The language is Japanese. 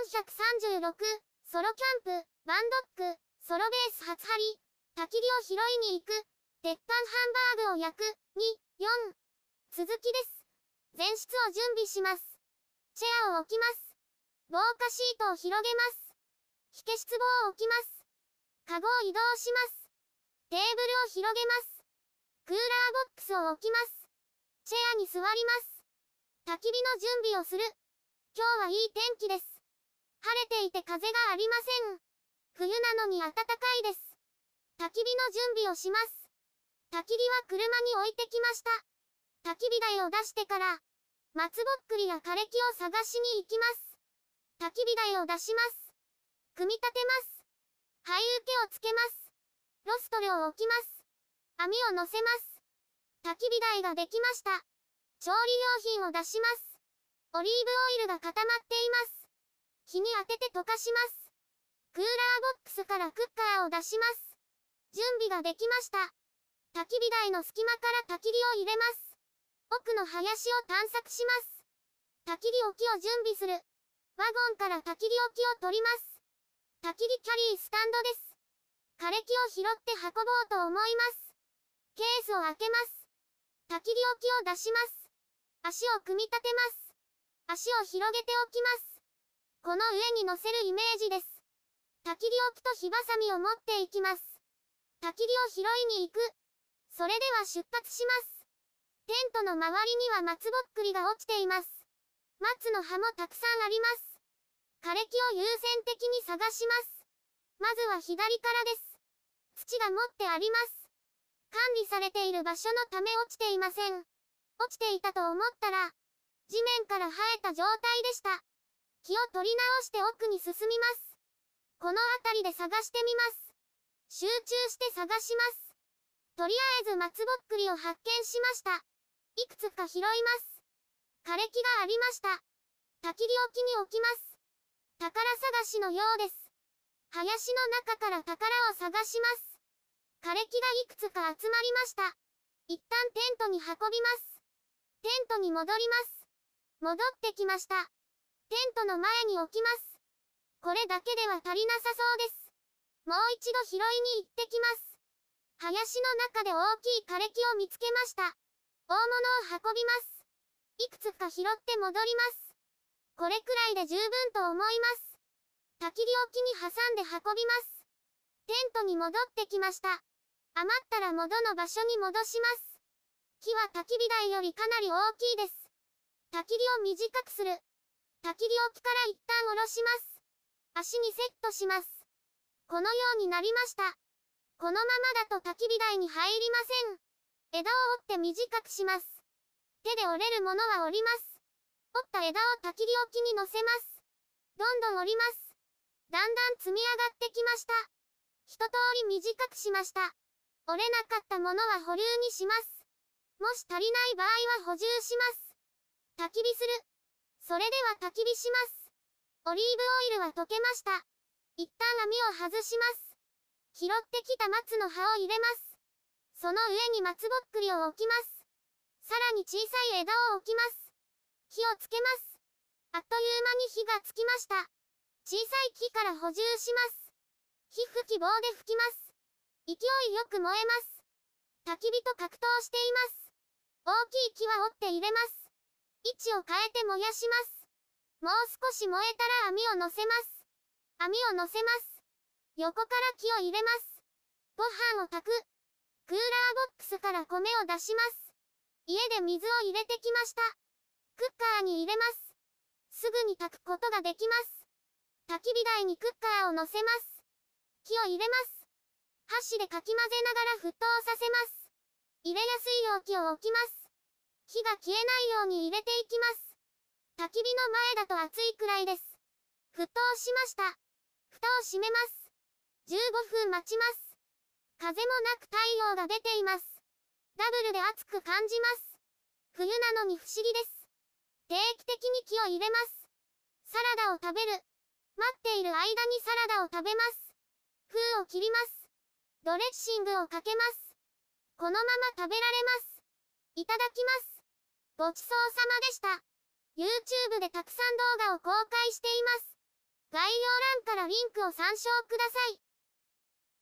436、ソロキャンプ、バンドック、ソロベース初張り、焚き火を拾いに行く、鉄板ハンバーグを焼く、2、4。続きです。前室を準備します。チェアを置きます。防火シートを広げます。火消し壺を置きます。カゴを移動します。テーブルを広げます。クーラーボックスを置きます。チェアに座ります。焚き火の準備をする。今日はいい天気です。晴れていて風がありません。冬なのに暖かいです。焚き火の準備をします。焚き火は車に置いてきました。焚き火台を出してから、松ぼっくりや枯れ木を探しに行きます。焚き火台を出します。組み立てます。灰受けをつけます。ロストレを置きます。網を乗せます。焚き火台ができました。調理用品を出します。オリーブオイルが固まっています。火に当てて溶かします。クーラーボックスからクッカーを出します。準備ができました。焚き火台の隙間から焚き火を入れます。奥の林を探索します。焚き火置きを準備する。ワゴンから焚き火置きを取ります。焚き火キャリースタンドです。枯れ木を拾って運ぼうと思います。ケースを開けます。焚き火置きを出します。足を組み立てます。足を広げておきます。この上に乗せるイメージです。焚き火置きと火ばさみを持っていきます。焚き火を拾いに行く。それでは出発します。テントの周りには松ぼっくりが落ちています。松の葉もたくさんあります。枯れ木を優先的に探します。まずは左からです。土が持ってあります。管理されている場所のため落ちていません。落ちていたと思ったら、地面から生えた状態でした。気を取り直して奥に進みます。この辺りで探してみます。集中して探します。とりあえず松ぼっくりを発見しました。いくつか拾います。枯れ木がありました。焚き火置きに置きます。宝探しのようです。林の中から宝を探します。枯れ木がいくつか集まりました。一旦テントに運びます。テントに戻ります。戻ってきました。テントの前に置きます。これだけでは足りなさそうです。もう一度拾いに行ってきます。林の中で大きい枯れ木を見つけました。大物を運びます。いくつか拾って戻ります。これくらいで十分と思います。焚き火置きに挟んで運びます。テントに戻ってきました。余ったら元の場所に戻します。木は焚き火台よりかなり大きいです。焚き火を短くする。焚き火置きから一旦下ろします。足にセットします。このようになりました。このままだと焚き火台に入りません。枝を折って短くします。手で折れるものは折ります。折った枝を焚き火置きに乗せます。どんどん折ります。だんだん積み上がってきました。一通り短くしました。折れなかったものは保留にします。もし足りない場合は補充します。焚き火する。それでは焚き火します。オリーブオイルは溶けました。一旦網を外します。拾ってきた松の葉を入れます。その上に松ぼっくりを置きます。さらに小さい枝を置きます。火をつけます。あっという間に火がつきました。小さい木から補充します。火吹き棒で吹きます。勢いよく燃えます。焚き火と格闘しています。大きい木は折って入れます。位置を変えて燃やします。もう少し燃えたら網を乗せます。網を乗せます。横から木を入れます。ご飯を炊く。クーラーボックスから米を出します。家で水を入れてきました。クッカーに入れます。すぐに炊くことができます。焚き火台にクッカーを乗せます。火を入れます。箸でかき混ぜながら沸騰させます。入れやすい容器を置きます。火が消えないように入れていきます。焚き火の前だと熱いくらいです。沸騰しました。蓋を閉めます。15分待ちます。風もなく太陽が出ています。ダブルで熱く感じます。冬なのに不思議です。定期的に木を入れます。サラダを食べる。待っている間にサラダを食べます。封を切ります。ドレッシングをかけます。このまま食べられます。いただきます。ごちそうさまでした。YouTube でたくさん動画を公開しています。概要欄からリンクを参照ください。